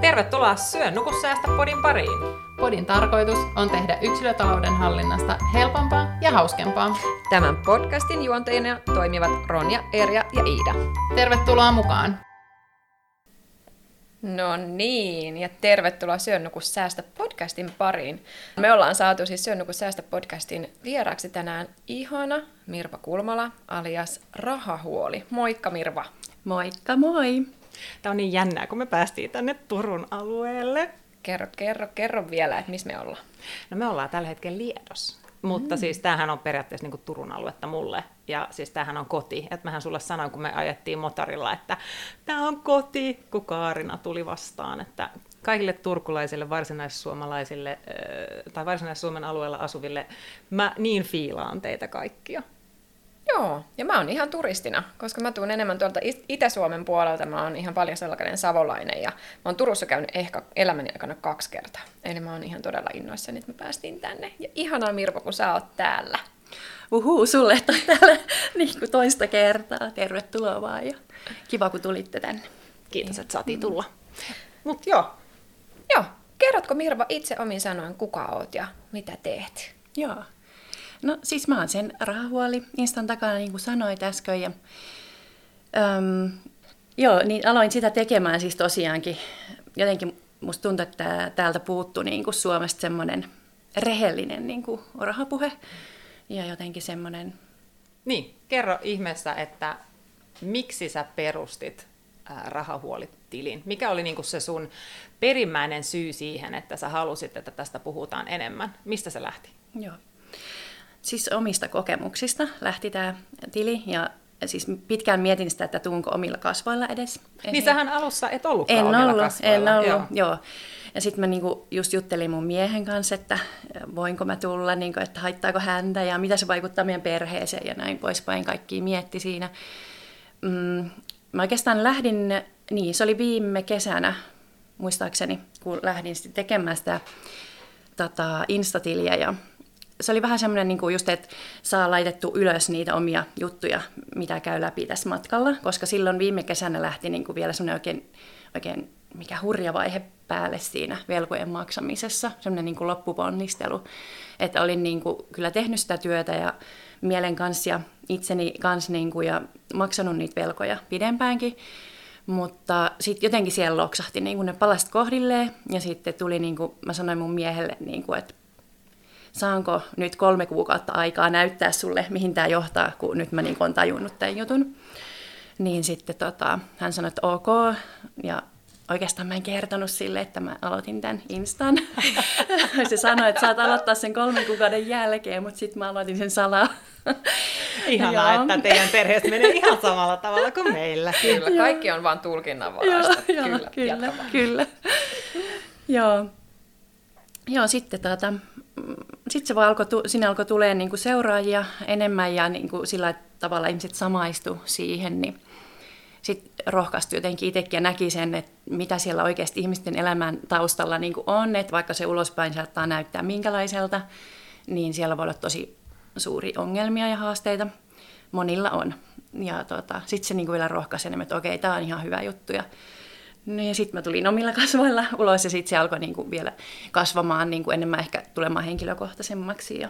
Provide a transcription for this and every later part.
Tervetuloa Syö nuku säästä podin pariin. Podin tarkoitus on tehdä yksilötalouden hallinnasta helpompaa ja hauskempaa. Tämän podcastin juonteina toimivat Ronja, Erja ja Iida. Tervetuloa mukaan! No niin, ja tervetuloa Syönnuku säästä podcastin pariin. Me ollaan saatu siis Syönnuku säästä podcastin vieraksi tänään ihana Mirva Kulmala alias Rahahuoli. Moikka Mirva! Moikka moi! Tämä on niin jännää, kun me päästiin tänne Turun alueelle. Kerro, kerro, kerro vielä, että missä me ollaan. No me ollaan tällä hetkellä Liedossa. Mutta mm. siis tämähän on periaatteessa niin Turun aluetta mulle. Ja siis tämähän on koti. Että mähän sulle sanoin, kun me ajettiin motorilla, että tämä on koti, kun Kaarina tuli vastaan. Että kaikille turkulaisille, varsinaissuomalaisille tai varsinais-Suomen alueella asuville, mä niin fiilaan teitä kaikkia. Joo, ja mä oon ihan turistina, koska mä tuun enemmän tuolta Itä-Suomen puolelta. Mä oon ihan paljaselkainen savolainen ja mä oon Turussa käynyt ehkä elämäni aikana kaksi kertaa. Eli mä oon ihan todella innoissani, että me päästiin tänne. Ja ihanaa Mirko, kun sä oot täällä. Uhuu, sulle on täällä niin kuin toista kertaa. Tervetuloa vaan ja kiva, kun tulitte tänne. Kiitos, että saatiin tulla. Mut joo. Joo, kerrotko Mirva itse omin sanoin, kuka oot ja mitä teet? Joo, No siis mä oon sen rahahuoli Instan takana, niin kuin sanoit äsken. Ja, äm, joo, niin aloin sitä tekemään siis tosiaankin. Jotenkin musta tuntuu, että täältä puuttu niin kuin Suomesta semmoinen rehellinen niin kuin rahapuhe. Ja jotenkin semmoinen... Niin, kerro ihmeessä, että miksi sä perustit rahahuolitilin? Mikä oli niin se sun perimmäinen syy siihen, että sä halusit, että tästä puhutaan enemmän? Mistä se lähti? Joo. Siis omista kokemuksista lähti tämä tili ja siis pitkään mietin sitä, että tuunko omilla kasvoilla edes. Niin sähän alussa et ollutkaan en omilla ollut, kasvoilla. En ollut, joo. joo. Ja sitten mä niinku just juttelin mun miehen kanssa, että voinko mä tulla, niinku, että haittaako häntä ja mitä se vaikuttaa meidän perheeseen ja näin poispäin. Kaikki mietti siinä. Mm, mä oikeastaan lähdin, niin se oli viime kesänä, muistaakseni, kun lähdin sitten tekemään sitä tota, Instatiliä ja se oli vähän semmoinen niin kuin just, että saa laitettu ylös niitä omia juttuja, mitä käy läpi tässä matkalla, koska silloin viime kesänä lähti niin kuin vielä semmoinen oikein, oikein mikä hurja vaihe päälle siinä velkojen maksamisessa, semmoinen niin kuin loppuponnistelu. Että olin niin kuin kyllä tehnyt sitä työtä ja mielen kanssa ja itseni kanssa niin kuin ja maksanut niitä velkoja pidempäänkin, mutta sitten jotenkin siellä loksahti niin kuin ne palast kohdilleen ja sitten tuli, niin kuin, mä sanoin mun miehelle, niin kuin, että saanko nyt kolme kuukautta aikaa näyttää sulle, mihin tämä johtaa, kun nyt mä niin olen tajunnut tämän jutun. Niin sitten tota, hän sanoi, että ok, ja oikeastaan mä en kertonut sille, että mä aloitin tämän Instan. Se sanoi, että saat aloittaa sen kolmen kuukauden jälkeen, mutta sitten mä aloitin sen salaa. Ihanaa, että teidän perheessä menee ihan samalla tavalla kuin meillä. Kyllä, kaikki on vain tulkinnanvaraista. kyllä, kyllä, kyllä. Joo. Joo, sitten tuota, sitten se vaan alkoi, sinne alkoi tulee niin kuin seuraajia enemmän ja niin kuin sillä tavalla ihmiset samaistu siihen, niin sitten rohkaistui jotenkin itsekin ja näki sen, että mitä siellä oikeasti ihmisten elämän taustalla niin kuin on, että vaikka se ulospäin saattaa näyttää minkälaiselta, niin siellä voi olla tosi suuri ongelmia ja haasteita. Monilla on. Ja tota, sitten se niin kuin vielä rohkaisi enemmän, että okei, tämä on ihan hyvä juttu. Ja No ja sitten mä tulin omilla kasvoilla ulos ja sitten se alkoi niinku vielä kasvamaan niinku enemmän ehkä tulemaan henkilökohtaisemmaksi. Ja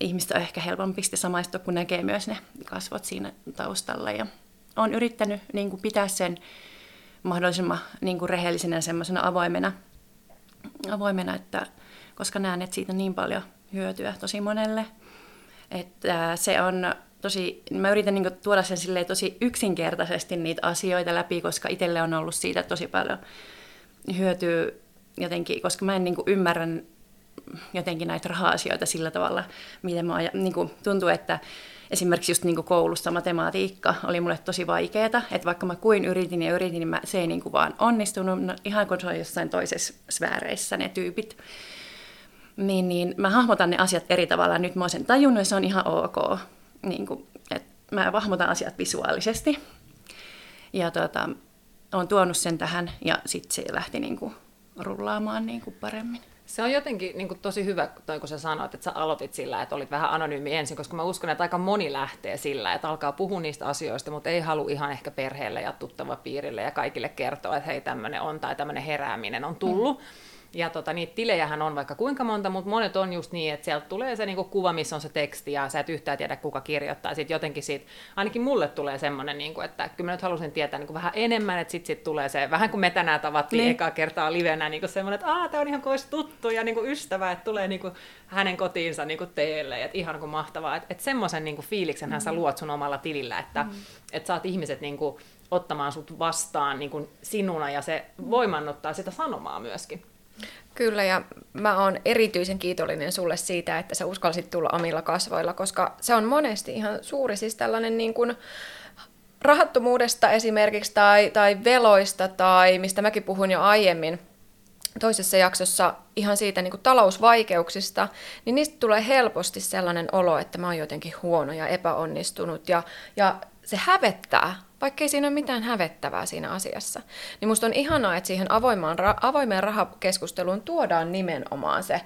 ihmistä on ehkä helpompi samaistua, kun näkee myös ne kasvot siinä taustalla. Ja olen yrittänyt niinku pitää sen mahdollisimman niinku rehellisenä ja semmoisena avoimena, avoimena, että, koska näen, että siitä on niin paljon hyötyä tosi monelle. Että se on tosi, mä yritän niin tuoda sen silleen tosi yksinkertaisesti niitä asioita läpi, koska itselle on ollut siitä tosi paljon hyötyä jotenkin, koska mä en niin ymmärrän jotenkin näitä raha-asioita sillä tavalla, miten mä niin kuin, tuntuu, että esimerkiksi just niin koulussa matematiikka oli mulle tosi vaikeaa, että vaikka mä kuin yritin ja yritin, niin mä, se ei niin vaan onnistunut, no, ihan kun se on jossain toisessa sfääreissä ne tyypit. Niin, niin mä hahmotan ne asiat eri tavalla. Nyt mä oon sen tajunnut ja se on ihan ok niin kuin, että mä vahmotan asiat visuaalisesti. Ja tota, olen tuonut sen tähän ja sitten se lähti niin kuin, rullaamaan niin kuin paremmin. Se on jotenkin niin kuin, tosi hyvä, toi, kun sä sanoit, että sä aloitit sillä, että olit vähän anonyymi ensin, koska mä uskon, että aika moni lähtee sillä, että alkaa puhua niistä asioista, mutta ei halua ihan ehkä perheelle ja tuttava piirille ja kaikille kertoa, että hei tämmöinen on tai tämmöinen herääminen on tullut. Mm. Ja tota, niitä tilejähän on vaikka kuinka monta, mutta monet on just niin, että sieltä tulee se niinku kuva, missä on se teksti, ja sä et yhtään tiedä, kuka kirjoittaa. Sitten jotenkin siitä, ainakin mulle tulee semmoinen, niinku, että kyllä mä nyt halusin tietää niinku vähän enemmän, että sitten sit tulee se, vähän kuin me tänään tavattiin niin. ekaa kertaa livenä, niinku semmoinen, että aah, tämä on ihan kuin tuttu ja niinku ystävä, että tulee niinku hänen kotiinsa niinku teille, että ihan kuin mahtavaa. Että et semmoisen niinku fiiliksenhän mm. sä luot sun omalla tilillä, että mm. et saat ihmiset niinku ottamaan sut vastaan niin sinuna ja se voimannuttaa sitä sanomaa myöskin. Kyllä, ja mä oon erityisen kiitollinen sulle siitä, että sä uskalsit tulla omilla kasvoilla, koska se on monesti ihan suuri siis tällainen niin kuin rahattomuudesta esimerkiksi tai, tai veloista tai mistä mäkin puhuin jo aiemmin toisessa jaksossa ihan siitä niin kuin talousvaikeuksista, niin niistä tulee helposti sellainen olo, että mä oon jotenkin huono ja epäonnistunut ja, ja se hävettää vaikkei siinä ole mitään hävettävää siinä asiassa. Niin musta on ihanaa, että siihen avoimeen, avoimeen rahakeskusteluun tuodaan nimenomaan se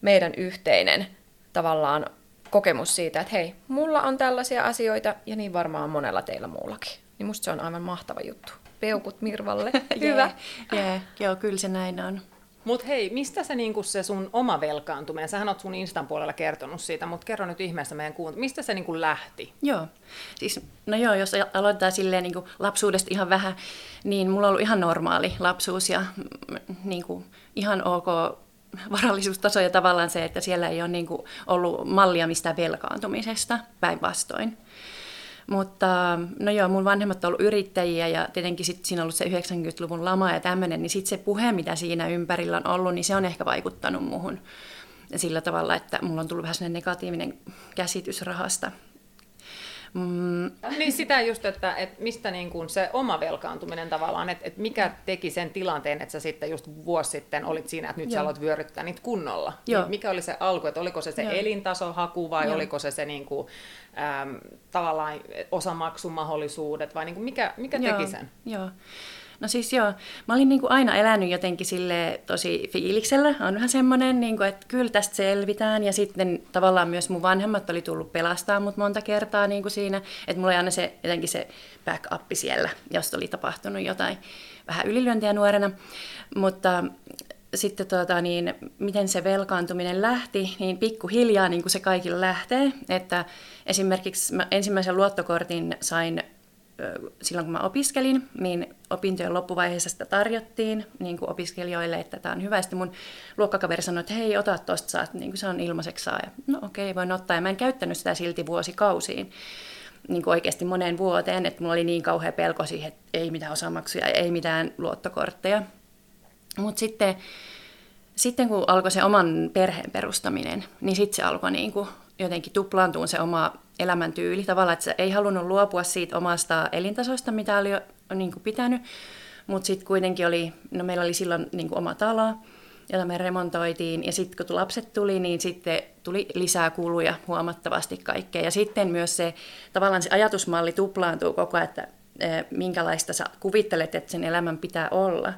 meidän yhteinen tavallaan kokemus siitä, että hei, mulla on tällaisia asioita ja niin varmaan monella teillä muullakin. Niin musta se on aivan mahtava juttu. Peukut Mirvalle. Hyvä. Yeah, yeah. Joo, kyllä se näin on. Mutta hei, mistä se, niinku se sun oma velkaantuminen, sähän oot sun Instan puolella kertonut siitä, mutta kerro nyt ihmeessä meidän kuunt, mistä se niinku lähti? Joo, siis no joo, jos aloitetaan silleen niinku lapsuudesta ihan vähän, niin mulla on ollut ihan normaali lapsuus ja niinku, ihan ok varallisuustaso ja tavallaan se, että siellä ei ole niinku ollut mallia mistään velkaantumisesta päinvastoin. Mutta no joo, mun vanhemmat on ollut yrittäjiä ja tietenkin sitten siinä on ollut se 90-luvun lama ja tämmöinen, niin sitten se puhe, mitä siinä ympärillä on ollut, niin se on ehkä vaikuttanut muhun sillä tavalla, että mulla on tullut vähän negatiivinen käsitys rahasta. Mm. Niin sitä just, että, että mistä niin kuin se oma velkaantuminen tavallaan, että, että mikä teki sen tilanteen, että sä sitten just vuosi sitten olit siinä, että nyt Joo. sä aloit vyöryttää niitä kunnolla. Joo. Niin mikä oli se alku, että oliko se se Joo. elintasohaku vai Joo. oliko se se niin kuin, äm, tavallaan osamaksumahdollisuudet vai niin kuin mikä, mikä Joo. teki sen? Joo. No siis joo, mä olin niin kuin aina elänyt jotenkin sille tosi fiiliksellä. On vähän semmoinen, niin kuin, että kyllä tästä selvitään. Ja sitten tavallaan myös mun vanhemmat oli tullut pelastaa mut monta kertaa niin kuin siinä. Että mulla oli aina se, jotenkin se backup siellä, jos oli tapahtunut jotain vähän ylilyöntiä nuorena. Mutta sitten tota, niin, miten se velkaantuminen lähti, niin pikkuhiljaa niin kuin se kaikilla lähtee. Että esimerkiksi mä ensimmäisen luottokortin sain silloin kun mä opiskelin, niin opintojen loppuvaiheessa sitä tarjottiin niin kuin opiskelijoille, että tämä on hyvä. Sitten mun luokkakaveri sanoi, että hei, ota tuosta, saat, niin kuin se on ilmaiseksi saa. Ja, no okei, okay, voin ottaa. Ja mä en käyttänyt sitä silti vuosikausiin niin kuin oikeasti moneen vuoteen, että mulla oli niin kauhea pelko siihen, että ei mitään osamaksuja, ei mitään luottokortteja. Mutta sitten, sitten kun alkoi se oman perheen perustaminen, niin sitten se alkoi niin kuin jotenkin tuplaantua se oma elämäntyyli. Tavallaan, että se ei halunnut luopua siitä omasta elintasosta, mitä oli jo niin kuin pitänyt, mutta sitten kuitenkin oli, no meillä oli silloin niin kuin oma talo, jota me remontoitiin, ja sitten kun lapset tuli, niin sitten tuli lisää kuluja huomattavasti kaikkea. Ja sitten myös se, tavallaan se ajatusmalli tuplaantuu koko ajan, että minkälaista sä kuvittelet, että sen elämän pitää olla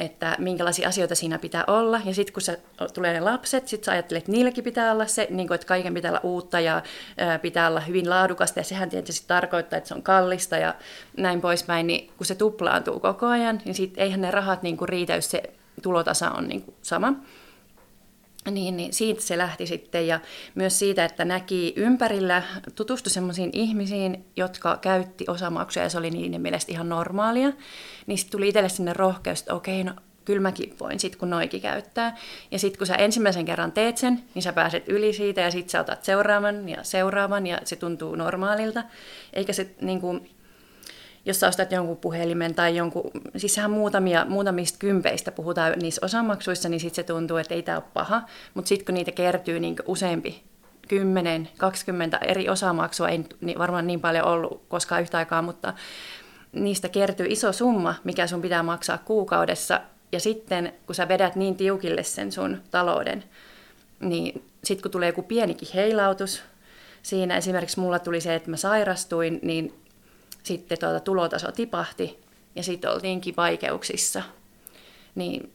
että minkälaisia asioita siinä pitää olla. Ja sitten kun sä, tulee ne lapset, sitten sä ajattelet, että niilläkin pitää olla se, niin kun, että kaiken pitää olla uutta ja ää, pitää olla hyvin laadukasta. Ja sehän tietysti tarkoittaa, että se on kallista ja näin poispäin. Niin kun se tuplaantuu koko ajan, niin sitten eihän ne rahat niin kuin riitä, jos se tulotasa on niin kuin sama. Niin, niin siitä se lähti sitten ja myös siitä, että näki ympärillä, tutustui sellaisiin ihmisiin, jotka käytti osamaksuja ja se oli niiden mielestä ihan normaalia. Niin sitten tuli itselle sinne rohkeus, että okei, no kyllä mäkin voin sit kun noikin käyttää. Ja sitten kun sä ensimmäisen kerran teet sen, niin sä pääset yli siitä ja sitten sä otat seuraavan ja seuraavan ja se tuntuu normaalilta. Eikä se niin kuin, jos sä ostat jonkun puhelimen tai jonkun, siis sehän muutamia, muutamista kympeistä puhutaan niissä osamaksuissa, niin sitten se tuntuu, että ei tämä ole paha. Mutta sitten kun niitä kertyy niin useampi 10, 20 eri osamaksua, ei varmaan niin paljon ollut koskaan yhtä aikaa, mutta niistä kertyy iso summa, mikä sun pitää maksaa kuukaudessa. Ja sitten kun sä vedät niin tiukille sen sun talouden, niin sitten kun tulee joku pienikin heilautus, siinä esimerkiksi mulla tuli se, että mä sairastuin, niin sitten tuota tulotaso tipahti ja sitten oltiinkin vaikeuksissa. Niin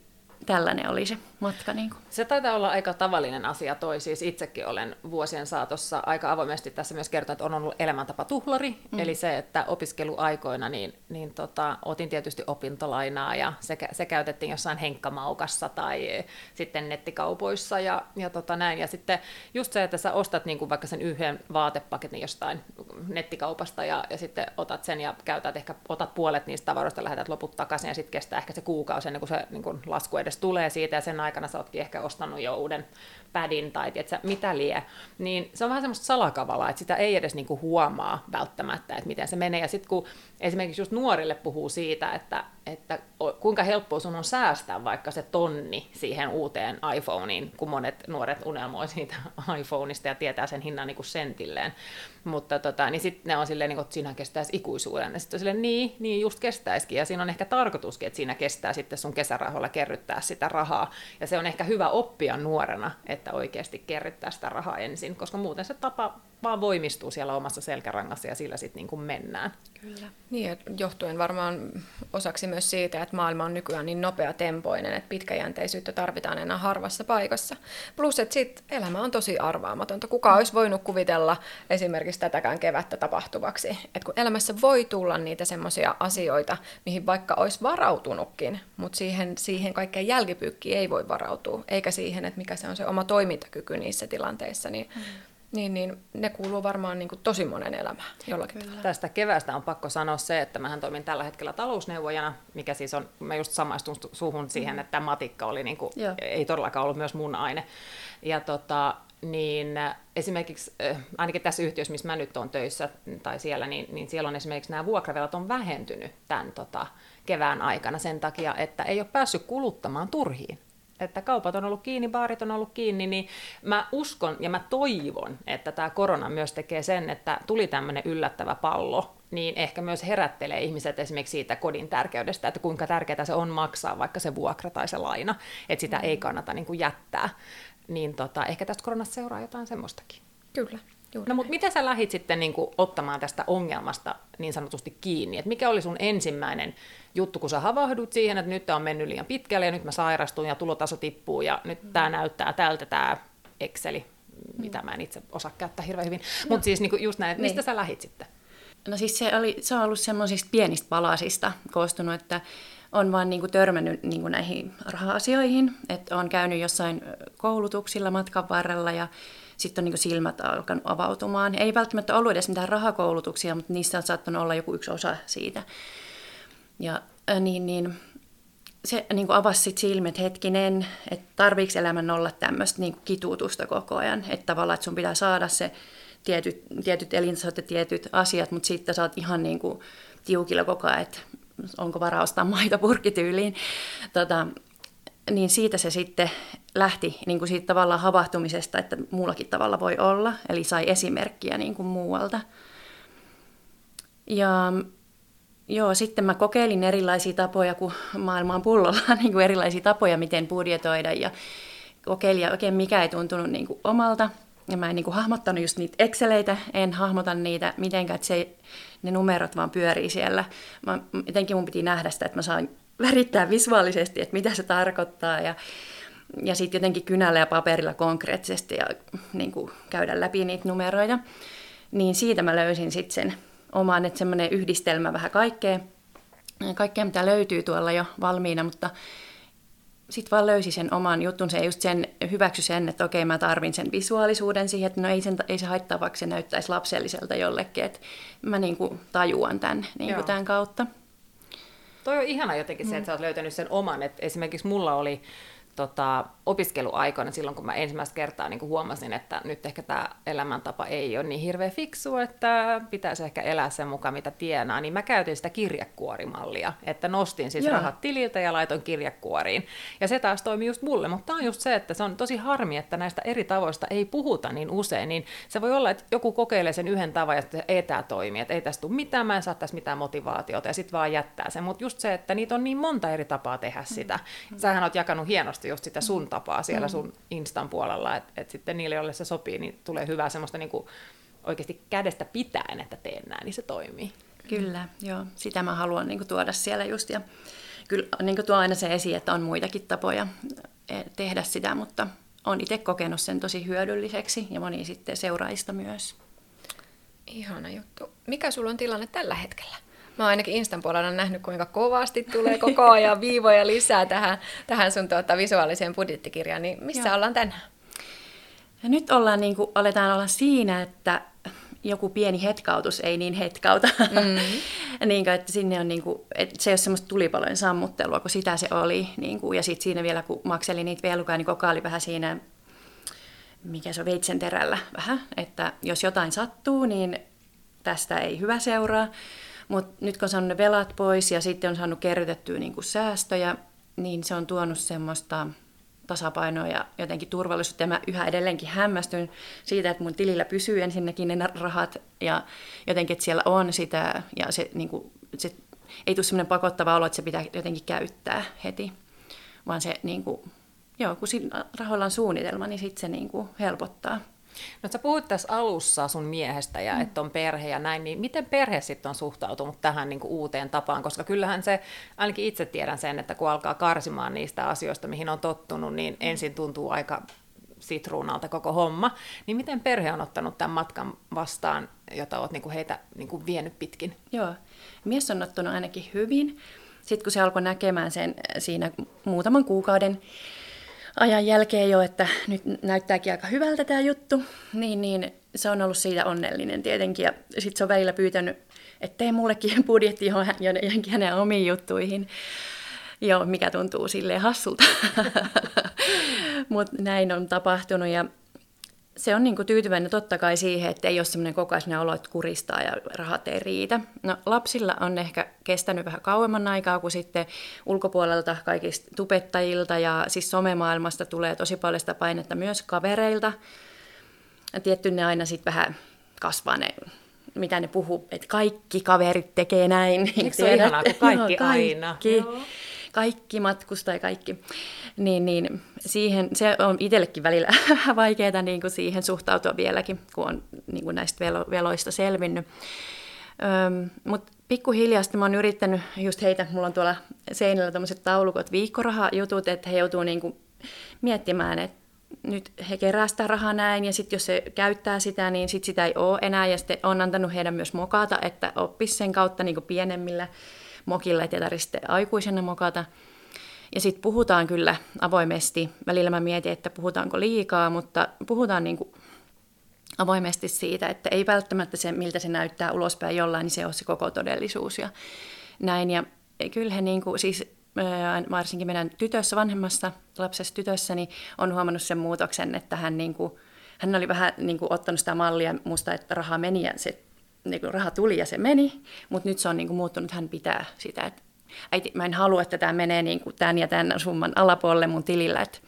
tällainen oli se matka. Niin kuin. Se taitaa olla aika tavallinen asia toi, siis itsekin olen vuosien saatossa aika avoimesti tässä myös kertonut, että on ollut elämäntapa tuhlari, mm. eli se, että opiskeluaikoina niin, niin tota, otin tietysti opintolainaa ja se, se käytettiin jossain henkkamaukassa tai sitten nettikaupoissa ja, ja tota näin. Ja sitten just se, että sä ostat niin kuin vaikka sen yhden vaatepaketin jostain nettikaupasta ja, ja sitten otat sen ja käytät ehkä, otat puolet niistä tavaroista, lähetät loput takaisin ja sitten kestää ehkä se kuukausi ennen kuin se niin kuin lasku edes tulee siitä ja sen aikana sä ootkin ehkä ostanut jo uuden pädin tai tiedätkö, mitä lie, niin se on vähän semmoista salakavalaa, että sitä ei edes niinku huomaa välttämättä, että miten se menee. Ja sitten kun esimerkiksi just nuorille puhuu siitä, että, että kuinka helppoa sun on säästää vaikka se tonni siihen uuteen iPhoneiin, kun monet nuoret unelmoi siitä iPhoneista ja tietää sen hinnan niin kuin sentilleen. Mutta tota, niin sitten ne on silleen, niin että siinä kestäisi ikuisuuden. Ja sitten on silleen, niin, niin just kestäisikin. Ja siinä on ehkä tarkoituskin, että siinä kestää sitten sun kesärahoilla kerryttää sitä rahaa. Ja se on ehkä hyvä oppia nuorena, että oikeasti kerryttää sitä rahaa ensin, koska muuten se tapa vaan voimistuu siellä omassa selkärangassa ja sillä sitten niin mennään. Kyllä. Niin, johtuen varmaan osaksi myös siitä, että maailma on nykyään niin nopea tempoinen, että pitkäjänteisyyttä tarvitaan enää harvassa paikassa. Plus, että sit elämä on tosi arvaamatonta. Kuka olisi voinut kuvitella esimerkiksi tätäkään kevättä tapahtuvaksi? Että kun elämässä voi tulla niitä semmoisia asioita, mihin vaikka olisi varautunutkin, mutta siihen, siihen kaikkeen jälkipyykkiin ei voi varautua, eikä siihen, että mikä se on se oma toimintakyky niissä tilanteissa, niin mm niin, niin ne kuuluu varmaan niin kuin tosi monen elämään jollakin tavalla. Tästä keväästä on pakko sanoa se, että mähän toimin tällä hetkellä talousneuvojana, mikä siis on, mä just samaistun suhun siihen, mm. että matikka oli niin kuin, ei todellakaan ollut myös mun aine. Ja tota, niin esimerkiksi ainakin tässä yhtiössä, missä mä nyt olen töissä tai siellä, niin, niin siellä on esimerkiksi nämä vuokravelat on vähentynyt tämän tota, kevään aikana sen takia, että ei ole päässyt kuluttamaan turhiin että kaupat on ollut kiinni, baarit on ollut kiinni, niin mä uskon ja mä toivon, että tämä korona myös tekee sen, että tuli tämmöinen yllättävä pallo, niin ehkä myös herättelee ihmiset esimerkiksi siitä kodin tärkeydestä, että kuinka tärkeää se on maksaa vaikka se vuokra tai se laina, että sitä ei kannata niin kuin jättää. Niin tota, ehkä tästä koronasta seuraa jotain semmoistakin. Kyllä. Juuri no mutta miten sä lähit sitten niin kuin, ottamaan tästä ongelmasta niin sanotusti kiinni? Et mikä oli sun ensimmäinen juttu, kun sä havahdut siihen, että nyt on mennyt liian pitkälle ja nyt mä sairastun ja tulotaso tippuu ja nyt mm. tämä näyttää tältä tämä Exceli, mm. mitä mä en itse osaa käyttää hirveän hyvin. No. Mutta siis niin kuin just näin, että niin. mistä sä lähit sitten? No siis se, oli, se on ollut semmoisista pienistä palasista koostunut, että on vaan niin kuin törmännyt niin kuin näihin raha-asioihin, että on käynyt jossain koulutuksilla matkan varrella ja sitten on niin silmät alkanut avautumaan. Ei välttämättä ollut edes mitään rahakoulutuksia, mutta niissä on saattanut olla joku yksi osa siitä. Ja niin, niin se niin kuin avasi sit silmät hetkinen, että tarviiko elämän olla tämmöistä niin kituutusta koko ajan. Että tavallaan, että sun pitää saada se tietyt, tietyt elintasot ja tietyt asiat, mutta sitten sä oot ihan niin kuin tiukilla koko ajan, että onko varaa ostaa maita purkityyliin. Tota, niin siitä se sitten lähti niin kuin siitä tavallaan havahtumisesta, että muullakin tavalla voi olla, eli sai esimerkkiä niin kuin muualta. Ja joo, sitten mä kokeilin erilaisia tapoja, kun maailma on pullolla, niin kuin erilaisia tapoja, miten budjetoida, ja kokeilin, ja oikein mikä ei tuntunut niin kuin omalta. Ja mä en niin kuin hahmottanut just niitä Exceleitä, en hahmota niitä mitenkään, että se, ne numerot vaan pyörii siellä. Mä, jotenkin mun piti nähdä sitä, että mä saan värittää visuaalisesti, että mitä se tarkoittaa ja, ja sitten jotenkin kynällä ja paperilla konkreettisesti ja niin kuin käydä läpi niitä numeroita. Niin siitä mä löysin sitten sen oman, että semmoinen yhdistelmä vähän kaikkea, kaikkea mitä löytyy tuolla jo valmiina, mutta sitten vaan löysi sen oman jutun, se ei just sen hyväksy sen, että okei mä tarvin sen visuaalisuuden siihen, että no ei, sen, ei se haittaa, vaikka se näyttäisi lapselliselta jollekin, että mä niin kuin tajuan tämän, niin kuin tämän kautta. Toi on ihana jotenkin se, että sä oot löytänyt sen oman. Et esimerkiksi mulla oli tota, opiskeluaikoina silloin, kun mä ensimmäistä kertaa niin huomasin, että nyt ehkä tämä elämäntapa ei ole niin hirveän fiksu, että pitäisi ehkä elää sen mukaan, mitä tienaa, niin mä käytin sitä kirjekuorimallia, että nostin siis Joo. rahat tililtä ja laitoin kirjekuoriin. Ja se taas toimi just mulle, mutta tämä on just se, että se on tosi harmi, että näistä eri tavoista ei puhuta niin usein, niin se voi olla, että joku kokeilee sen yhden tavan ja sitten ei tämä toimi, että ei tästä tule mitään, mä en saa tässä mitään motivaatiota ja sitten vaan jättää sen, mutta just se, että niitä on niin monta eri tapaa tehdä sitä. Sähän oot jakanut hienosti just sitä sun tapaa siellä mm. sun Instan puolella, että et sitten niille, joille se sopii, niin tulee hyvää semmoista niinku oikeasti kädestä pitäen, että teen näin, niin se toimii. Kyllä, joo. Sitä mä haluan niinku tuoda siellä just. Ja kyllä niin tuo aina se esiin, että on muitakin tapoja e, tehdä sitä, mutta on itse kokenut sen tosi hyödylliseksi ja moni sitten seuraajista myös. Ihana juttu. Mikä sulla on tilanne tällä hetkellä? Mä oon ainakin Instan puolella nähnyt, kuinka kovasti tulee koko ajan viivoja lisää tähän, tähän sun tuota, visuaaliseen budjettikirjaan. Niin missä Joo. ollaan tänään? Ja nyt ollaan, niin kuin, aletaan olla siinä, että joku pieni hetkautus ei niin hetkauta. Mm-hmm. niin kuin, että sinne on niin kuin, että se ei ole semmoista tulipalojen sammuttelua, kun sitä se oli. Niin kuin, ja sitten siinä vielä, kun makseli niitä velkaa, niin koko oli vähän siinä, mikä se on, veitsen terällä vähän. Että jos jotain sattuu, niin tästä ei hyvä seuraa. Mutta nyt kun on saanut ne velat pois ja sitten on saanut kerrytettyä niin kuin säästöjä, niin se on tuonut semmoista tasapainoa ja jotenkin turvallisuutta. Ja mä yhä edelleenkin hämmästyn siitä, että mun tilillä pysyy ensinnäkin ne rahat ja jotenkin, että siellä on sitä ja se, niin kuin, se ei tule semmoinen pakottava olo, että se pitää jotenkin käyttää heti, vaan se niin kuin, joo, kun rahoilla on suunnitelma, niin sitten se niin kuin helpottaa. No sä puhuit tässä alussa sun miehestä ja mm. että on perhe ja näin, niin miten perhe sitten on suhtautunut tähän niin kuin uuteen tapaan? Koska kyllähän se, ainakin itse tiedän sen, että kun alkaa karsimaan niistä asioista, mihin on tottunut, niin mm. ensin tuntuu aika sitruunalta koko homma. Niin miten perhe on ottanut tämän matkan vastaan, jota olet niin kuin heitä niin kuin vienyt pitkin? Joo, mies on ottanut ainakin hyvin. Sitten kun se alkoi näkemään sen siinä muutaman kuukauden ajan jälkeen jo, että nyt näyttääkin aika hyvältä tämä juttu, niin, niin se on ollut siitä onnellinen tietenkin. Ja sitten se on välillä pyytänyt, että tee mullekin budjetti johonkin hänen omiin juttuihin. Joo, mikä tuntuu silleen hassulta. Mutta näin on tapahtunut ja se on niinku tyytyväinen totta kai siihen, että ei ole semmoinen kokoaisinen olo, että kuristaa ja rahat ei riitä. No lapsilla on ehkä kestänyt vähän kauemman aikaa kuin sitten ulkopuolelta kaikista tubettajilta ja siis somemaailmasta tulee tosi paljon sitä painetta myös kavereilta. Ja tietty ne aina sitten vähän kasvaa ne mitä ne puhuu, että kaikki kaverit tekee näin. Eikö se ole ihanaa, kun kaikki, no, kaikki aina? Joo kaikki matkustaa ja kaikki. Niin, niin siihen, se on itsellekin välillä vaikeaa niin kuin siihen suhtautua vieläkin, kun on niin kuin näistä velo, veloista selvinnyt. Mutta pikkuhiljaa sitten mä oon yrittänyt just heitä, mulla on tuolla seinällä tämmöiset taulukot, viikkorahajutut, että he joutuu niin kuin miettimään, että nyt he kerää sitä rahaa näin, ja sitten jos se käyttää sitä, niin sit sitä ei ole enää, ja sitten on antanut heidän myös mokata, että oppisi sen kautta niin pienemmillä mokilla, ettei tarvitse aikuisena mokata. Ja sitten puhutaan kyllä avoimesti. Välillä mä mietin, että puhutaanko liikaa, mutta puhutaan niin kuin avoimesti siitä, että ei välttämättä se, miltä se näyttää ulospäin jollain, niin se on se koko todellisuus ja näin. Ja kyllä he niin kuin, siis varsinkin meidän tytössä, vanhemmassa lapsessa tytössä, niin on huomannut sen muutoksen, että hän, niin kuin, hän oli vähän niin kuin, ottanut sitä mallia musta, että rahaa meni ja se niin kuin raha tuli ja se meni, mutta nyt se on niin kuin muuttunut, hän pitää sitä, että äiti, mä en halua, että tämä menee niin kuin tämän ja tämän summan alapuolelle mun tilillä, että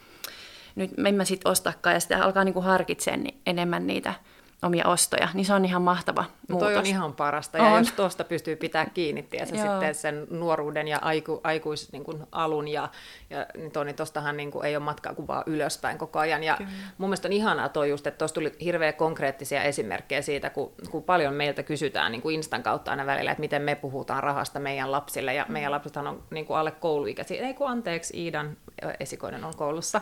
nyt en mä sitten ostakaan. Ja sitten alkaa niin kuin harkitsemaan enemmän niitä omia ostoja, niin se on ihan mahtava no toi on ihan parasta, ja on. jos tuosta pystyy pitää kiinni, se sitten sen nuoruuden ja aiku, aikuis niin kuin alun, ja, ja niin, niin tuostahan niin kuin, ei ole matkaa kuin vaan ylöspäin koko ajan, ja Kyllä. mun mielestä on ihanaa toi just, että tuossa tuli hirveän konkreettisia esimerkkejä siitä, kun, kun paljon meiltä kysytään niin kuin Instan kautta aina välillä, että miten me puhutaan rahasta meidän lapsille, ja meidän lapsethan on niin kuin alle kouluikäisiä, ei kun anteeksi, Iidan esikoinen on koulussa,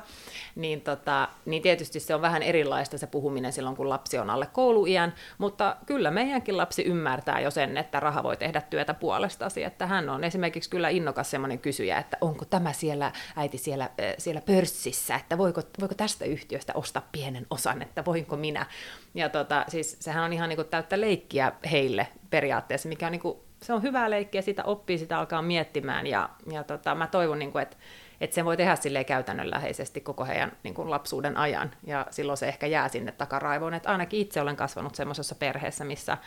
niin, tota, niin tietysti se on vähän erilaista se puhuminen silloin, kun lapsi on alle kouluiän, mutta kyllä meidänkin lapsi ymmärtää jo sen, että raha voi tehdä työtä puolestasi, että hän on esimerkiksi kyllä innokas semmoinen kysyjä, että onko tämä siellä äiti siellä, siellä pörssissä, että voiko, voiko tästä yhtiöstä ostaa pienen osan, että voinko minä. Ja tota, siis sehän on ihan niin kuin täyttä leikkiä heille periaatteessa, mikä on niin kuin, se on hyvää leikkiä, sitä oppii, sitä alkaa miettimään ja, ja tota, mä toivon, niin kuin, että että sen voi tehdä sille käytännönläheisesti koko heidän niin kuin lapsuuden ajan, ja silloin se ehkä jää sinne takaraivoon, että ainakin itse olen kasvanut semmoisessa perheessä, missä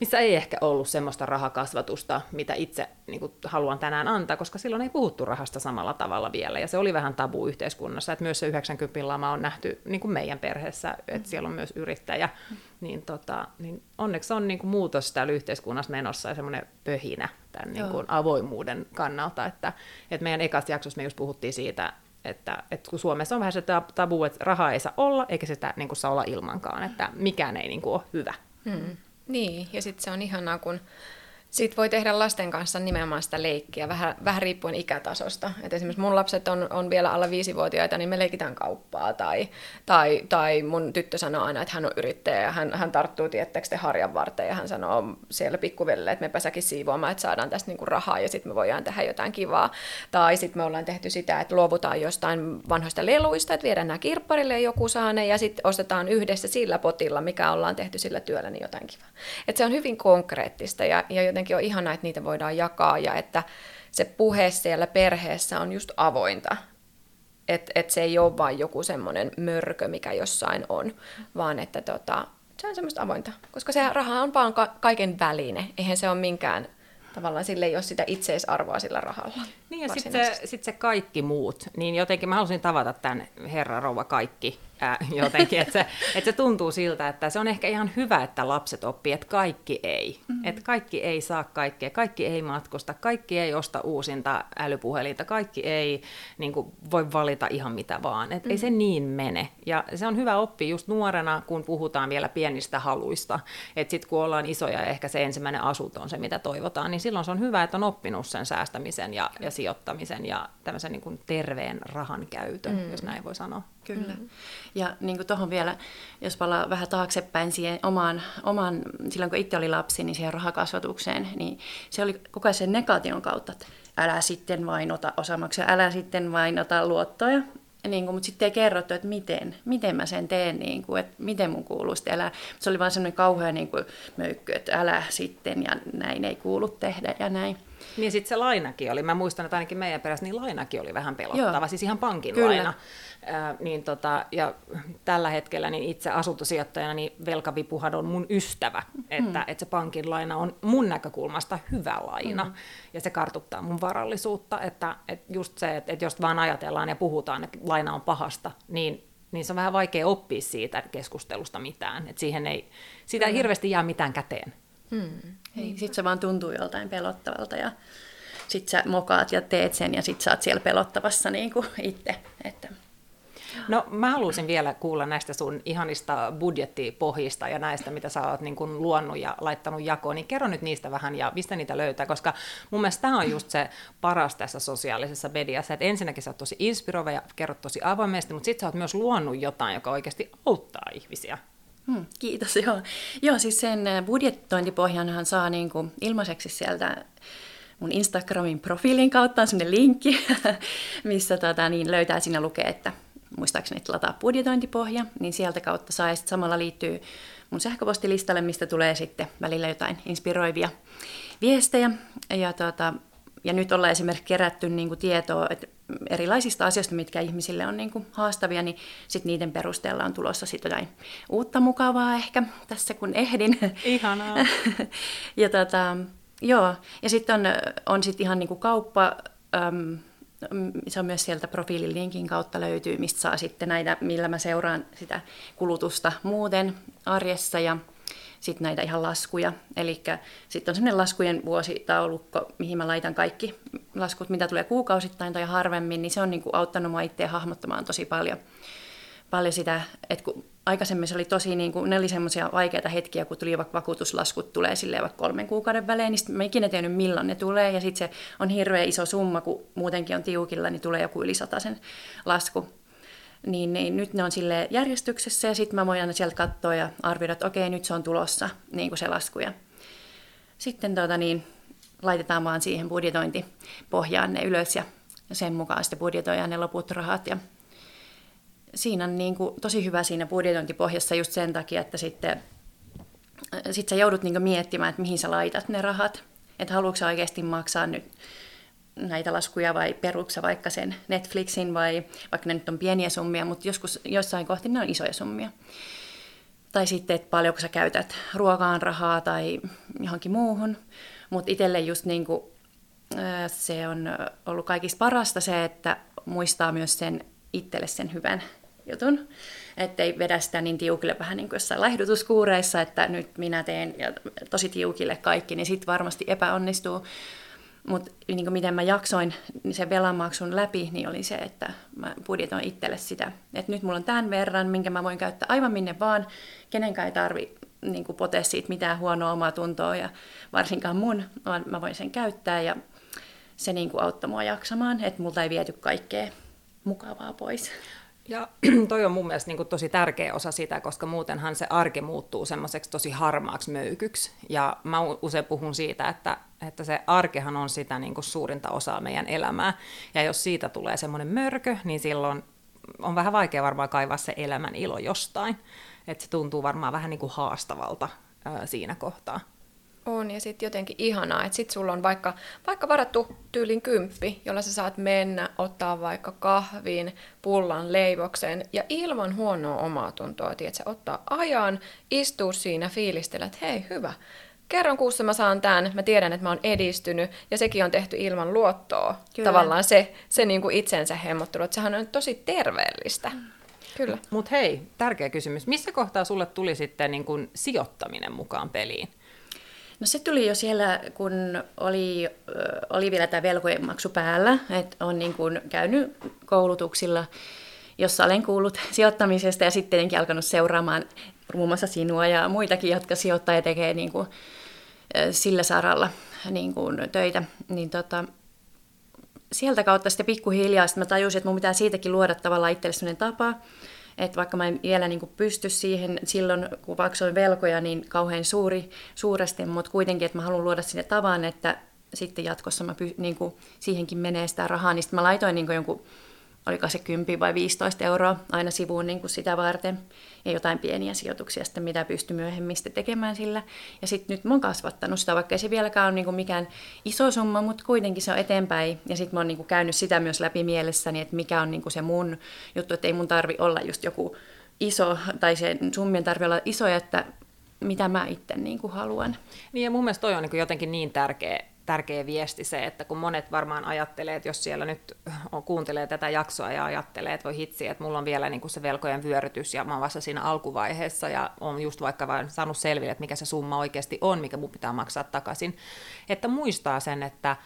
missä ei ehkä ollut semmoista rahakasvatusta, mitä itse niin kuin, haluan tänään antaa, koska silloin ei puhuttu rahasta samalla tavalla vielä, ja se oli vähän tabu yhteiskunnassa, että myös se 90 lama on nähty niin kuin meidän perheessä, että siellä on myös yrittäjä, niin, tota, niin onneksi on niin kuin, muutos täällä yhteiskunnassa menossa ja semmoinen pöhinä tämän niin kuin, avoimuuden kannalta, että, että meidän ekassa jaksossa me just puhuttiin siitä, että, että kun Suomessa on vähän se tabu, että rahaa ei saa olla, eikä sitä niin kuin, saa olla ilmankaan, että mikään ei niin kuin, ole hyvä. Hmm. Niin, ja sitten se on ihanaa, kun Sitten voi tehdä lasten kanssa nimenomaan sitä leikkiä, vähän, vähän riippuen ikätasosta. Et esimerkiksi mun lapset on, on vielä alle viisivuotiaita, niin me leikitään kauppaa. Tai, tai, tai mun tyttö sanoo aina, että hän on yrittäjä ja hän, hän tarttuu tiettäkö te harjan varten ja hän sanoo siellä pikkuvelle, että me säkin siivoamaan, että saadaan tästä niinku rahaa ja sitten me voidaan tehdä jotain kivaa. Tai sitten me ollaan tehty sitä, että luovutaan jostain vanhoista leluista, että viedään nämä kirpparille ja joku saa ne ja sitten ostetaan yhdessä sillä potilla, mikä ollaan tehty sillä työllä, niin jotain kivaa. Et se on hyvin konkreettista ja, ja jotenkin on ihanaa, että niitä voidaan jakaa ja että se puhe siellä perheessä on just avointa. Että et se ei ole vain joku semmoinen mörkö, mikä jossain on, vaan että tota, se on semmoista avointa. Koska se raha on vaan ka- kaiken väline. Eihän se ole minkään tavallaan sille ei ole sitä itseisarvoa sillä rahalla. Niin ja sitten se, sit se kaikki muut, niin jotenkin mä halusin tavata tämän herra rouva kaikki ää, jotenkin, että se, että se tuntuu siltä, että se on ehkä ihan hyvä, että lapset oppii, että kaikki ei. Mm-hmm. Että kaikki ei saa kaikkea, kaikki ei matkusta, kaikki ei osta uusinta älypuhelinta, kaikki ei niin kuin, voi valita ihan mitä vaan. Että mm-hmm. ei se niin mene. Ja se on hyvä oppia just nuorena, kun puhutaan vielä pienistä haluista. Että sitten kun ollaan isoja ja ehkä se ensimmäinen asunto on se, mitä toivotaan, niin silloin se on hyvä, että on oppinut sen säästämisen ja, ja sijoittamisen ja tämmöisen niin kuin terveen rahan käytön, mm. jos näin voi sanoa. Kyllä. Mm. Ja niin kuin tuohon vielä, jos palaa vähän taaksepäin siihen omaan, omaan, silloin kun itse oli lapsi, niin siihen rahakasvatukseen, niin se oli koko ajan sen negaation kautta, että älä sitten vain ota osamaksia, älä sitten vain ota luottoja. Niin kuin, mutta sitten ei kerrottu, että miten, miten mä sen teen, niin kuin, että miten mun kuuluu sitten elää. Se oli vaan semmoinen kauhea niin kuin, möykky, että älä sitten ja näin ei kuulu tehdä ja näin. Niin sitten se lainakin oli, mä muistan, että ainakin meidän perässä niin lainakin oli vähän pelottava, Joo. siis ihan pankin Kyllä. laina. Ää, niin tota, ja tällä hetkellä niin itse asuntosijoittajana niin velkavipuhan on mun ystävä, että, mm. että se pankin laina on mun näkökulmasta hyvä laina, mm. ja se kartuttaa mun varallisuutta, että, että just se, että, että jos vaan ajatellaan ja puhutaan, että laina on pahasta, niin niin se on vähän vaikea oppia siitä keskustelusta mitään. että siihen ei, siitä ei hirveästi jää mitään käteen. Hmm. Sitten se vaan tuntuu joltain pelottavalta ja sitten sä mokaat ja teet sen ja sitten sä oot siellä pelottavassa niin kuin itse. Että. No mä haluaisin vielä kuulla näistä sun ihanista budjettipohjista ja näistä, mitä sä oot niin kuin luonut ja laittanut jakoon, niin kerro nyt niistä vähän ja mistä niitä löytää, koska mun mielestä tämä on just se paras tässä sosiaalisessa mediassa, että ensinnäkin sä oot tosi inspiroiva ja kerrot tosi avoimesti, mutta sitten sä oot myös luonut jotain, joka oikeasti auttaa ihmisiä. Hmm, kiitos, joo. Joo, siis sen äh, budjetointipohjanhan saa niin kuin ilmaiseksi sieltä mun Instagramin profiilin kautta on sinne linkki, missä tota, niin löytää sinne lukee, että muistaakseni että lataa budjetointipohja, niin sieltä kautta saa ja samalla liittyy mun sähköpostilistalle, mistä tulee sitten välillä jotain inspiroivia viestejä. Ja, tota, ja nyt ollaan esimerkiksi kerätty niin kuin tietoa että erilaisista asioista, mitkä ihmisille on niin kuin haastavia, niin sit niiden perusteella on tulossa sit jotain uutta mukavaa ehkä tässä kun ehdin. Ihanaa. ja tota, joo, ja sitten on, on sit ihan niin kuin kauppa, äm, se on myös sieltä profiililinkin kautta löytyy, mistä saa sitten näitä, millä mä seuraan sitä kulutusta muuten arjessa ja sitten näitä ihan laskuja. Eli sitten on sellainen laskujen vuositaulukko, mihin mä laitan kaikki laskut, mitä tulee kuukausittain tai harvemmin, niin se on niinku auttanut mua itseä hahmottamaan tosi paljon, paljon sitä, että kun aikaisemmin se oli tosi, niin kuin, ne oli semmoisia vaikeita hetkiä, kun tuli vaikka vakuutuslaskut tulee silleen vaikka kolmen kuukauden välein, niin mä ikinä tiennyt milloin ne tulee, ja sitten se on hirveän iso summa, kun muutenkin on tiukilla, niin tulee joku yli sen lasku niin, niin nyt ne on sille järjestyksessä ja sitten mä voin aina sieltä katsoa ja arvioida, että okei, nyt se on tulossa niin kuin se lasku. Ja sitten tuota, niin, laitetaan vaan siihen budjetointipohjaan ne ylös ja sen mukaan sitten budjetoidaan ne loput rahat. Ja siinä on niin kuin, tosi hyvä siinä budjetointipohjassa just sen takia, että sitten sit sä joudut niin miettimään, että mihin sä laitat ne rahat. Että haluatko oikeasti maksaa nyt näitä laskuja vai peruksa vaikka sen Netflixin vai vaikka ne nyt on pieniä summia, mutta joskus jossain kohti ne on isoja summia. Tai sitten, että paljonko sä käytät ruokaan rahaa tai johonkin muuhun. Mutta itselle just niin kuin, se on ollut kaikista parasta se, että muistaa myös sen itselle sen hyvän jutun. Että ei vedä sitä niin tiukille vähän niin kuin jossain laihdutuskuureissa, että nyt minä teen ja tosi tiukille kaikki, niin sitten varmasti epäonnistuu. Mutta niin miten mä jaksoin sen velanmaksun läpi, niin oli se, että mä budjetoin itselle sitä, että nyt mulla on tämän verran, minkä mä voin käyttää aivan minne vaan, kenenkään ei tarvi niin kuin pote siitä mitään huonoa omaa tuntoa ja varsinkaan mun, vaan mä voin sen käyttää ja se niin auttoi mua jaksamaan, että multa ei viety kaikkea mukavaa pois. Ja toi on mun mielestä niin kuin tosi tärkeä osa sitä, koska muutenhan se arki muuttuu semmoiseksi tosi harmaaksi möykyksi. Ja mä usein puhun siitä, että, että se arkehan on sitä niin kuin suurinta osaa meidän elämää. Ja jos siitä tulee semmoinen mörkö, niin silloin on vähän vaikea varmaan kaivaa se elämän ilo jostain. Että se tuntuu varmaan vähän niin kuin haastavalta ää, siinä kohtaa. On, ja sitten jotenkin ihanaa, että sitten sulla on vaikka, vaikka varattu tyylin kymppi, jolla sä saat mennä, ottaa vaikka kahvin, pullan, leivoksen, ja ilman huonoa omaa tuntoa, että ottaa ajan, istuu siinä, fiilistellä, että hei, hyvä, kerran kuussa mä saan tämän, mä tiedän, että mä oon edistynyt, ja sekin on tehty ilman luottoa. Kyllä. Tavallaan se, se niin kuin itsensä hemmottelu, että sehän on tosi terveellistä. Mm. Kyllä. Mutta hei, tärkeä kysymys. Missä kohtaa sulle tuli sitten niin kuin sijoittaminen mukaan peliin? No se tuli jo siellä, kun oli, oli vielä tämä velkojen maksu päällä, että on niin kuin käynyt koulutuksilla, jossa olen kuullut sijoittamisesta ja sitten tietenkin alkanut seuraamaan muun muassa sinua ja muitakin, jotka sijoittaa ja tekee niin kuin sillä saralla niin kuin töitä. Niin tota, sieltä kautta sitten pikkuhiljaa sitten mä tajusin, että mun pitää siitäkin luoda tavallaan itselle tapa, että vaikka mä en vielä niin pysty siihen silloin, kun maksoin velkoja, niin kauhean suuri, suuresti, mutta kuitenkin, että mä haluan luoda sinne tavan, että sitten jatkossa mä py, niin kuin, siihenkin menee sitä rahaa, niin sitten mä laitoin niin kuin jonkun oliko se 10 vai 15 euroa aina sivuun niin kuin sitä varten, ja jotain pieniä sijoituksia sitten, mitä pysty myöhemmin sitten tekemään sillä. Ja sitten nyt mä oon kasvattanut sitä, vaikka ei se vieläkään ole niin kuin mikään iso summa, mutta kuitenkin se on eteenpäin. Ja sitten mä oon niin kuin käynyt sitä myös läpi mielessäni, että mikä on niin kuin se mun juttu, että ei mun tarvi olla just joku iso, tai se summien tarvi olla iso, että mitä mä itse niin kuin haluan. Niin ja mun mielestä toi on niin jotenkin niin tärkeä tärkeä viesti se, että kun monet varmaan ajattelee, että jos siellä nyt on, kuuntelee tätä jaksoa ja ajattelee, että voi hitsi, että mulla on vielä niin kuin se velkojen vyörytys ja mä oon vasta siinä alkuvaiheessa ja on just vaikka vain saanut selville, että mikä se summa oikeasti on, mikä mun pitää maksaa takaisin, että muistaa sen, että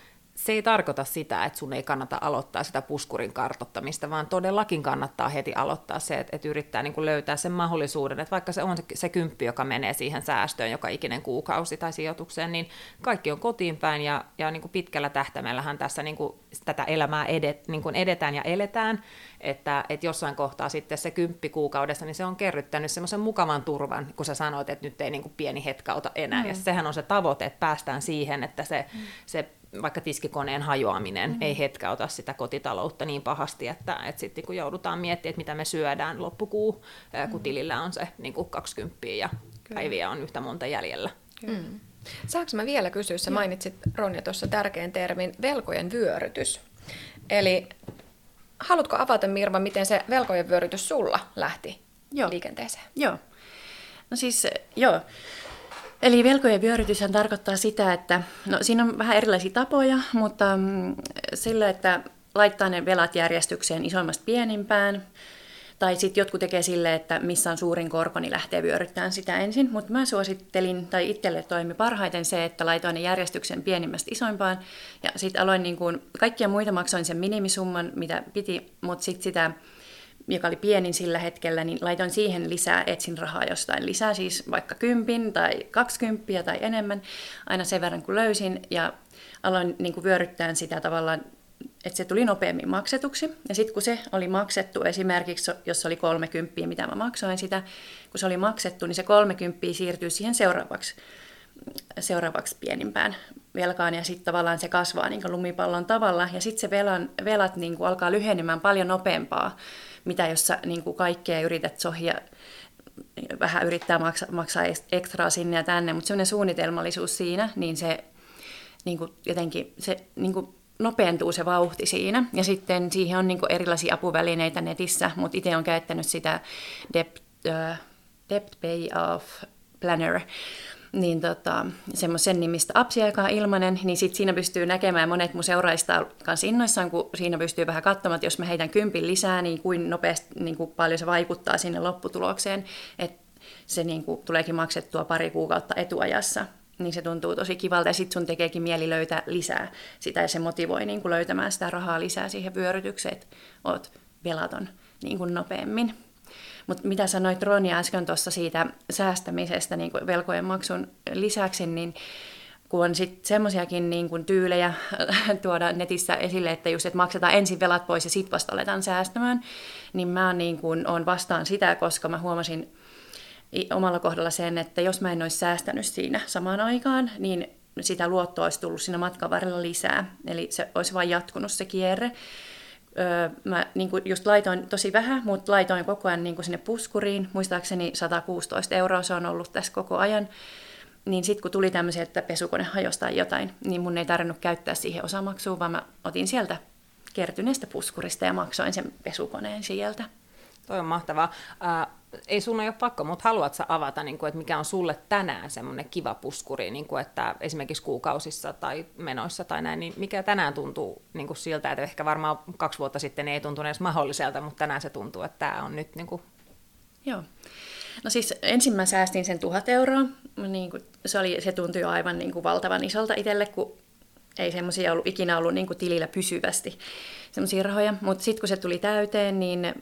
se ei tarkoita sitä, että sun ei kannata aloittaa sitä puskurin kartottamista, vaan todellakin kannattaa heti aloittaa se, että, että yrittää niin kuin löytää sen mahdollisuuden, että vaikka se on se, se kymppi, joka menee siihen säästöön joka ikinen kuukausi tai sijoitukseen, niin kaikki on kotiin päin ja, ja niin kuin pitkällä tähtäimellähän tässä niin kuin tätä elämää edet, niin kuin edetään ja eletään, että, että jossain kohtaa sitten se kymppi kuukaudessa, niin se on kerryttänyt semmoisen mukavan turvan, kun sä sanoit, että nyt ei niin kuin pieni hetkauta enää, mm. ja sehän on se tavoite, että päästään siihen, että se, mm. se vaikka tiskikoneen hajoaminen mm-hmm. ei hetkauta sitä kotitaloutta niin pahasti, että, että sitten kun joudutaan miettimään, että mitä me syödään loppukuu, mm-hmm. kun tilillä on se niin kuin 20 ja Kyllä. päiviä on yhtä monta jäljellä. Mm. Saanko mä vielä kysyä, sä mainitsit Ronja tuossa tärkeän termin, velkojen vyörytys. Eli haluatko avata Mirva, miten se velkojen vyörytys sulla lähti joo. liikenteeseen? Joo. No siis, joo. Eli velkojen vyörytyshän tarkoittaa sitä, että no, siinä on vähän erilaisia tapoja, mutta mm, sillä, että laittaa ne velat järjestykseen isommasta pienimpään, tai sitten jotkut tekee sille, että missä on suurin korko, niin lähtee vyöryttämään sitä ensin. Mutta mä suosittelin, tai itselle toimi parhaiten se, että laitoin ne järjestyksen pienimmästä isoimpaan. Ja sitten aloin niin kuin, kaikkia muita maksoin sen minimisumman, mitä piti, mutta sitten sitä joka oli pienin sillä hetkellä, niin laitoin siihen lisää, etsin rahaa jostain lisää, siis vaikka kympin tai kaksikymppiä tai enemmän, aina sen verran kun löysin, ja aloin niin kuin vyöryttää sitä tavallaan, että se tuli nopeammin maksetuksi. Ja sitten kun se oli maksettu, esimerkiksi jos oli 30, mitä mä maksoin sitä, kun se oli maksettu, niin se 30 siirtyy siihen seuraavaksi, seuraavaksi pienimpään velkaan ja sitten tavallaan se kasvaa niin lumipallon tavalla. Ja sitten se velan, velat niin kuin alkaa lyhenemään paljon nopeampaa mitä jos sä niin kuin kaikkea yrität sohia, vähän yrittää maksaa, maksaa ekstraa sinne ja tänne, mutta semmoinen suunnitelmallisuus siinä, niin se niin kuin jotenkin se niin kuin nopeentuu se vauhti siinä. Ja sitten siihen on niin kuin erilaisia apuvälineitä netissä, mutta itse olen käyttänyt sitä Debt, uh, debt Pay Off Planner, niin tota, semmoisen nimistä on ilmainen, niin sit siinä pystyy näkemään monet mun seuraajista kanssa innoissaan, kun siinä pystyy vähän katsomaan, että jos mä heitän kympin lisää, niin kuin nopeasti, niin kuin paljon se vaikuttaa sinne lopputulokseen, että se niin kuin tuleekin maksettua pari kuukautta etuajassa niin se tuntuu tosi kivalta ja sitten sun tekeekin mieli löytää lisää sitä ja se motivoi niin kuin löytämään sitä rahaa lisää siihen vyörytykseen, että oot velaton niin kuin nopeammin. Mutta mitä sanoit Ronja äsken tuossa siitä säästämisestä niin kuin velkojen maksun lisäksi, niin kun on sitten semmoisiakin niin tyylejä tuoda netissä esille, että just, että maksetaan ensin velat pois ja sitten vasta aletaan säästämään, niin mä niin kuin on vastaan sitä, koska mä huomasin omalla kohdalla sen, että jos mä en olisi säästänyt siinä samaan aikaan, niin sitä luottoa olisi tullut siinä matkan varrella lisää. Eli se olisi vain jatkunut se kierre. Öö, mä niin kuin just laitoin tosi vähän, mutta laitoin koko ajan niin kuin sinne puskuriin. Muistaakseni 116 euroa se on ollut tässä koko ajan. Niin sitten kun tuli tämmöisiä, että pesukone hajosi tai jotain, niin mun ei tarvinnut käyttää siihen osamaksua, vaan mä otin sieltä kertyneestä puskurista ja maksoin sen pesukoneen sieltä. Toi on mahtavaa. Äh, ei sun ole pakko, mutta haluat sä avata, niin kuin, että mikä on sulle tänään semmoinen kiva puskuri, niin kuin, että esimerkiksi kuukausissa tai menoissa tai näin, niin mikä tänään tuntuu niin kuin siltä, että ehkä varmaan kaksi vuotta sitten ei tuntunut edes mahdolliselta, mutta tänään se tuntuu, että tämä on nyt niin kuin... Joo. No siis ensin mä säästin sen tuhat euroa. Niin kuin, se, oli, se tuntui aivan niin kuin valtavan isolta itselle, kun ei semmoisia ollut ikinä ollut niin kuin tilillä pysyvästi semmoisia rahoja. Mutta sitten kun se tuli täyteen, niin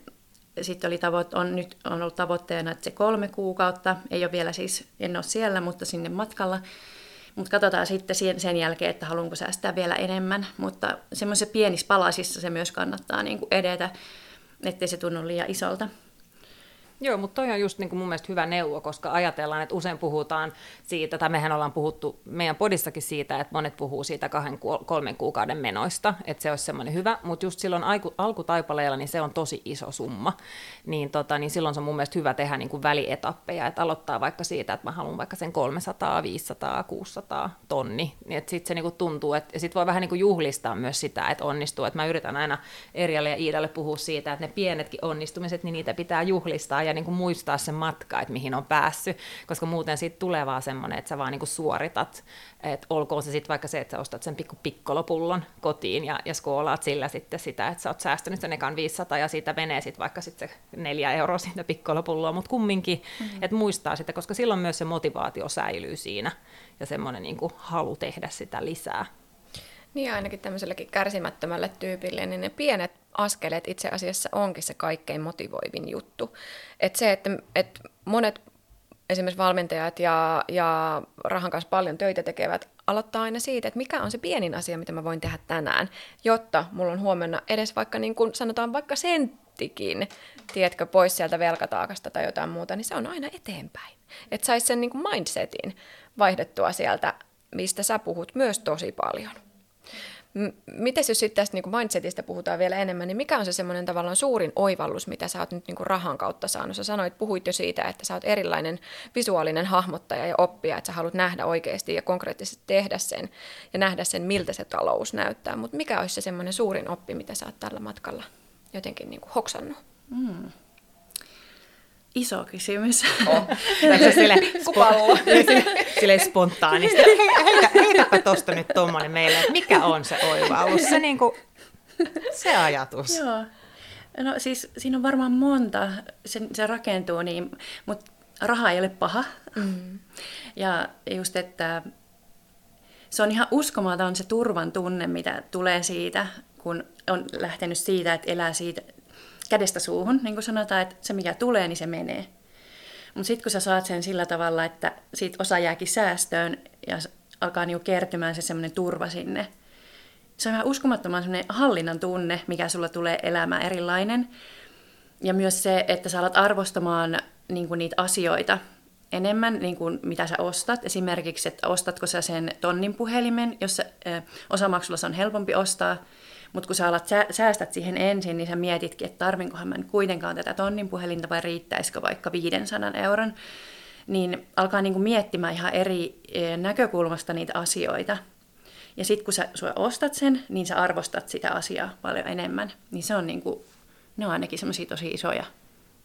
sitten oli tavoit- on, nyt on ollut tavoitteena, että se kolme kuukautta, ei ole vielä siis, en ole siellä, mutta sinne matkalla. Mutta katsotaan sitten sen jälkeen, että haluanko säästää vielä enemmän. Mutta semmoisissa pienissä palasissa se myös kannattaa niin kuin edetä, ettei se tunnu liian isolta. Joo, mutta toi on just niin kuin mun mielestä hyvä neuvo, koska ajatellaan, että usein puhutaan siitä, tai mehän ollaan puhuttu meidän podissakin siitä, että monet puhuu siitä kahden, kolmen kuukauden menoista, että se olisi semmoinen hyvä, mutta just silloin alku, alkutaipaleella niin se on tosi iso summa, niin, tota, niin silloin se on mun mielestä hyvä tehdä niin kuin välietappeja, että aloittaa vaikka siitä, että mä haluan vaikka sen 300, 500, 600 tonni, niin että sitten se niin kuin tuntuu, että sitten voi vähän niin kuin juhlistaa myös sitä, että onnistuu, että mä yritän aina Erjalle ja Iidalle puhua siitä, että ne pienetkin onnistumiset, niin niitä pitää juhlistaa ja niin kuin muistaa se matka, että mihin on päässyt, koska muuten siitä tulee vaan semmoinen, että sä vaan niin kuin suoritat, että olkoon se sitten vaikka se, että sä ostat sen pikku pikkolopullon kotiin ja, ja skoolaat sillä sitten sitä, että sä oot säästänyt sen ekan 500 ja siitä menee sitten vaikka sitten se neljä euroa siitä pikkolopulloa, mutta kumminkin, mm-hmm. että muistaa sitä, koska silloin myös se motivaatio säilyy siinä ja semmoinen niin kuin halu tehdä sitä lisää. Niin ainakin tämmöiselläkin kärsimättömälle tyypille, niin ne pienet askeleet itse asiassa onkin se kaikkein motivoivin juttu. Et se, että et monet esimerkiksi valmentajat ja, ja rahan kanssa paljon töitä tekevät aloittaa aina siitä, että mikä on se pienin asia, mitä mä voin tehdä tänään, jotta mulla on huomenna edes vaikka niin kuin sanotaan vaikka senttikin, tiedätkö, pois sieltä velkataakasta tai jotain muuta, niin se on aina eteenpäin. Että saisi sen niin kuin mindsetin vaihdettua sieltä, mistä sä puhut myös tosi paljon. Miten jos sitten tästä niin mindsetistä puhutaan vielä enemmän, niin mikä on se semmoinen tavallaan suurin oivallus, mitä sä oot nyt niin kuin rahan kautta saanut? Sä sanoit, puhuit jo siitä, että sä oot erilainen visuaalinen hahmottaja ja oppija, että sä haluat nähdä oikeasti ja konkreettisesti tehdä sen ja nähdä sen, miltä se talous näyttää. Mutta mikä olisi se semmoinen suurin oppi, mitä sä oot tällä matkalla jotenkin niin hoksannut? Mm iso kysymys. Oh. sille, Kupallo. sille, sille spontaanisti. Heitä, heitäpä tuosta nyt tuommoinen meille, että mikä on se oivallus, se, niin kuin, se ajatus. Joo. No siis siinä on varmaan monta, se, se rakentuu niin, mutta raha ei ole paha. Mm. Ja just, että se on ihan uskomaton se turvan tunne, mitä tulee siitä, kun on lähtenyt siitä, että elää siitä kädestä suuhun, niin kuin sanotaan, että se mikä tulee, niin se menee. Mutta sitten kun sä saat sen sillä tavalla, että siitä osa jääkin säästöön ja alkaa niinku kertymään se semmoinen turva sinne, se on ihan uskomattoman semmoinen hallinnan tunne, mikä sulla tulee elämään erilainen. Ja myös se, että sä alat arvostamaan niin kuin niitä asioita enemmän, niin kuin mitä sä ostat. Esimerkiksi, että ostatko sä sen tonnin puhelimen, jos osamaksulla se on helpompi ostaa, mutta kun sä alat sä, säästät siihen ensin, niin sä mietitkin, että tarvinkohan mä nyt kuitenkaan tätä tonnin puhelinta vai riittäisikö vaikka 500 euron. Niin alkaa niinku miettimään ihan eri e, näkökulmasta niitä asioita. Ja sitten kun sä, sä ostat sen, niin sä arvostat sitä asiaa paljon enemmän. Niin se on niinku, ne on ainakin semmoisia tosi isoja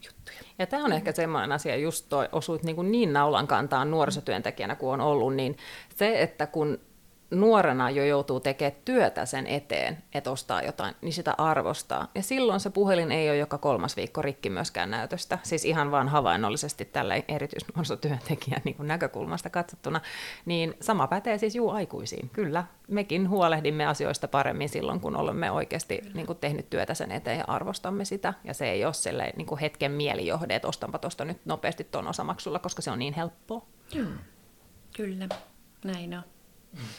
juttuja. Ja tämä on ehkä semmoinen asia, just toi osuit niin, niin naulan kantaan nuorisotyöntekijänä kuin on ollut, niin se, että kun nuorena jo joutuu tekemään työtä sen eteen, että ostaa jotain, niin sitä arvostaa. Ja silloin se puhelin ei ole joka kolmas viikko rikki myöskään näytöstä. Siis ihan vaan havainnollisesti tällä erityisnuorisotyöntekijän niin näkökulmasta katsottuna. Niin sama pätee siis juu aikuisiin. Kyllä, mekin huolehdimme asioista paremmin silloin, kun olemme oikeasti niin kuin tehnyt työtä sen eteen ja arvostamme sitä. Ja se ei ole sellainen niin kuin hetken mielijohde, että ostanpa tuosta nyt nopeasti tuon osamaksulla, koska se on niin helppoa. Hmm. Kyllä, näin on.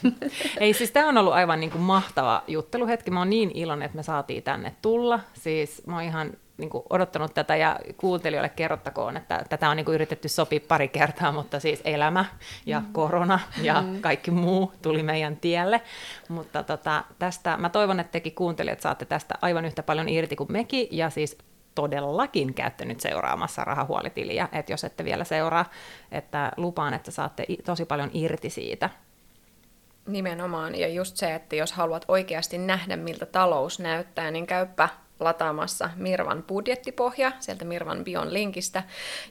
Ei siis tämä on ollut aivan niin kuin mahtava jutteluhetki. Mä oon niin iloinen, että me saatiin tänne tulla. Siis mä oon ihan niin kuin odottanut tätä ja kuuntelijoille kerrottakoon, että tätä on niin kuin yritetty sopia pari kertaa, mutta siis elämä ja mm. korona ja mm. kaikki muu tuli meidän tielle. Mutta tota, tästä mä toivon, että tekin kuuntelijat saatte tästä aivan yhtä paljon irti kuin mekin ja siis todellakin käytte nyt seuraamassa rahahuolitiliä, että jos ette vielä seuraa, että lupaan, että saatte tosi paljon irti siitä. Nimenomaan, ja just se, että jos haluat oikeasti nähdä, miltä talous näyttää, niin käyppä lataamassa Mirvan budjettipohja sieltä Mirvan Bion linkistä.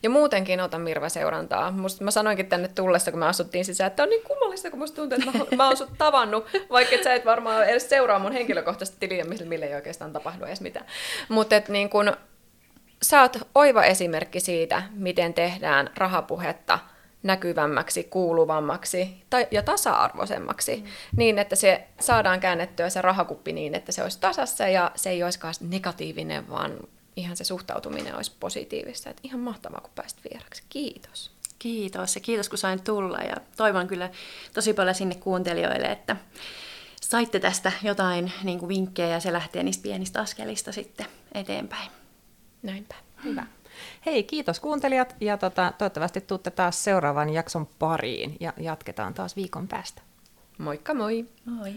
Ja muutenkin otan Mirva-seurantaa. Musta mä sanoinkin tänne tullessa, kun me asuttiin sisään, että on niin kummallista, kun musta tuntuu, että mä, mä oon sut tavannut, vaikka et sä et varmaan edes seuraa mun henkilökohtaista tiliä, millä ei oikeastaan tapahdu edes mitään. Mutta niin kun, sä oot oiva esimerkki siitä, miten tehdään rahapuhetta – näkyvämmäksi, kuuluvammaksi tai, ja tasa-arvoisemmaksi, mm. niin että se saadaan käännettyä se rahakuppi niin, että se olisi tasassa ja se ei olisikaan negatiivinen, vaan ihan se suhtautuminen olisi positiivista. Että ihan mahtavaa, kun pääsit vieraksi. Kiitos. Kiitos ja kiitos, kun sain tulla ja toivon kyllä tosi paljon sinne kuuntelijoille, että saitte tästä jotain niin kuin vinkkejä ja se lähtee niistä pienistä askelista sitten eteenpäin. Näinpä. Hyvä. Hei, kiitos kuuntelijat ja tota, toivottavasti tuutte taas seuraavan jakson pariin ja jatketaan taas viikon päästä. Moikka moi! Moi!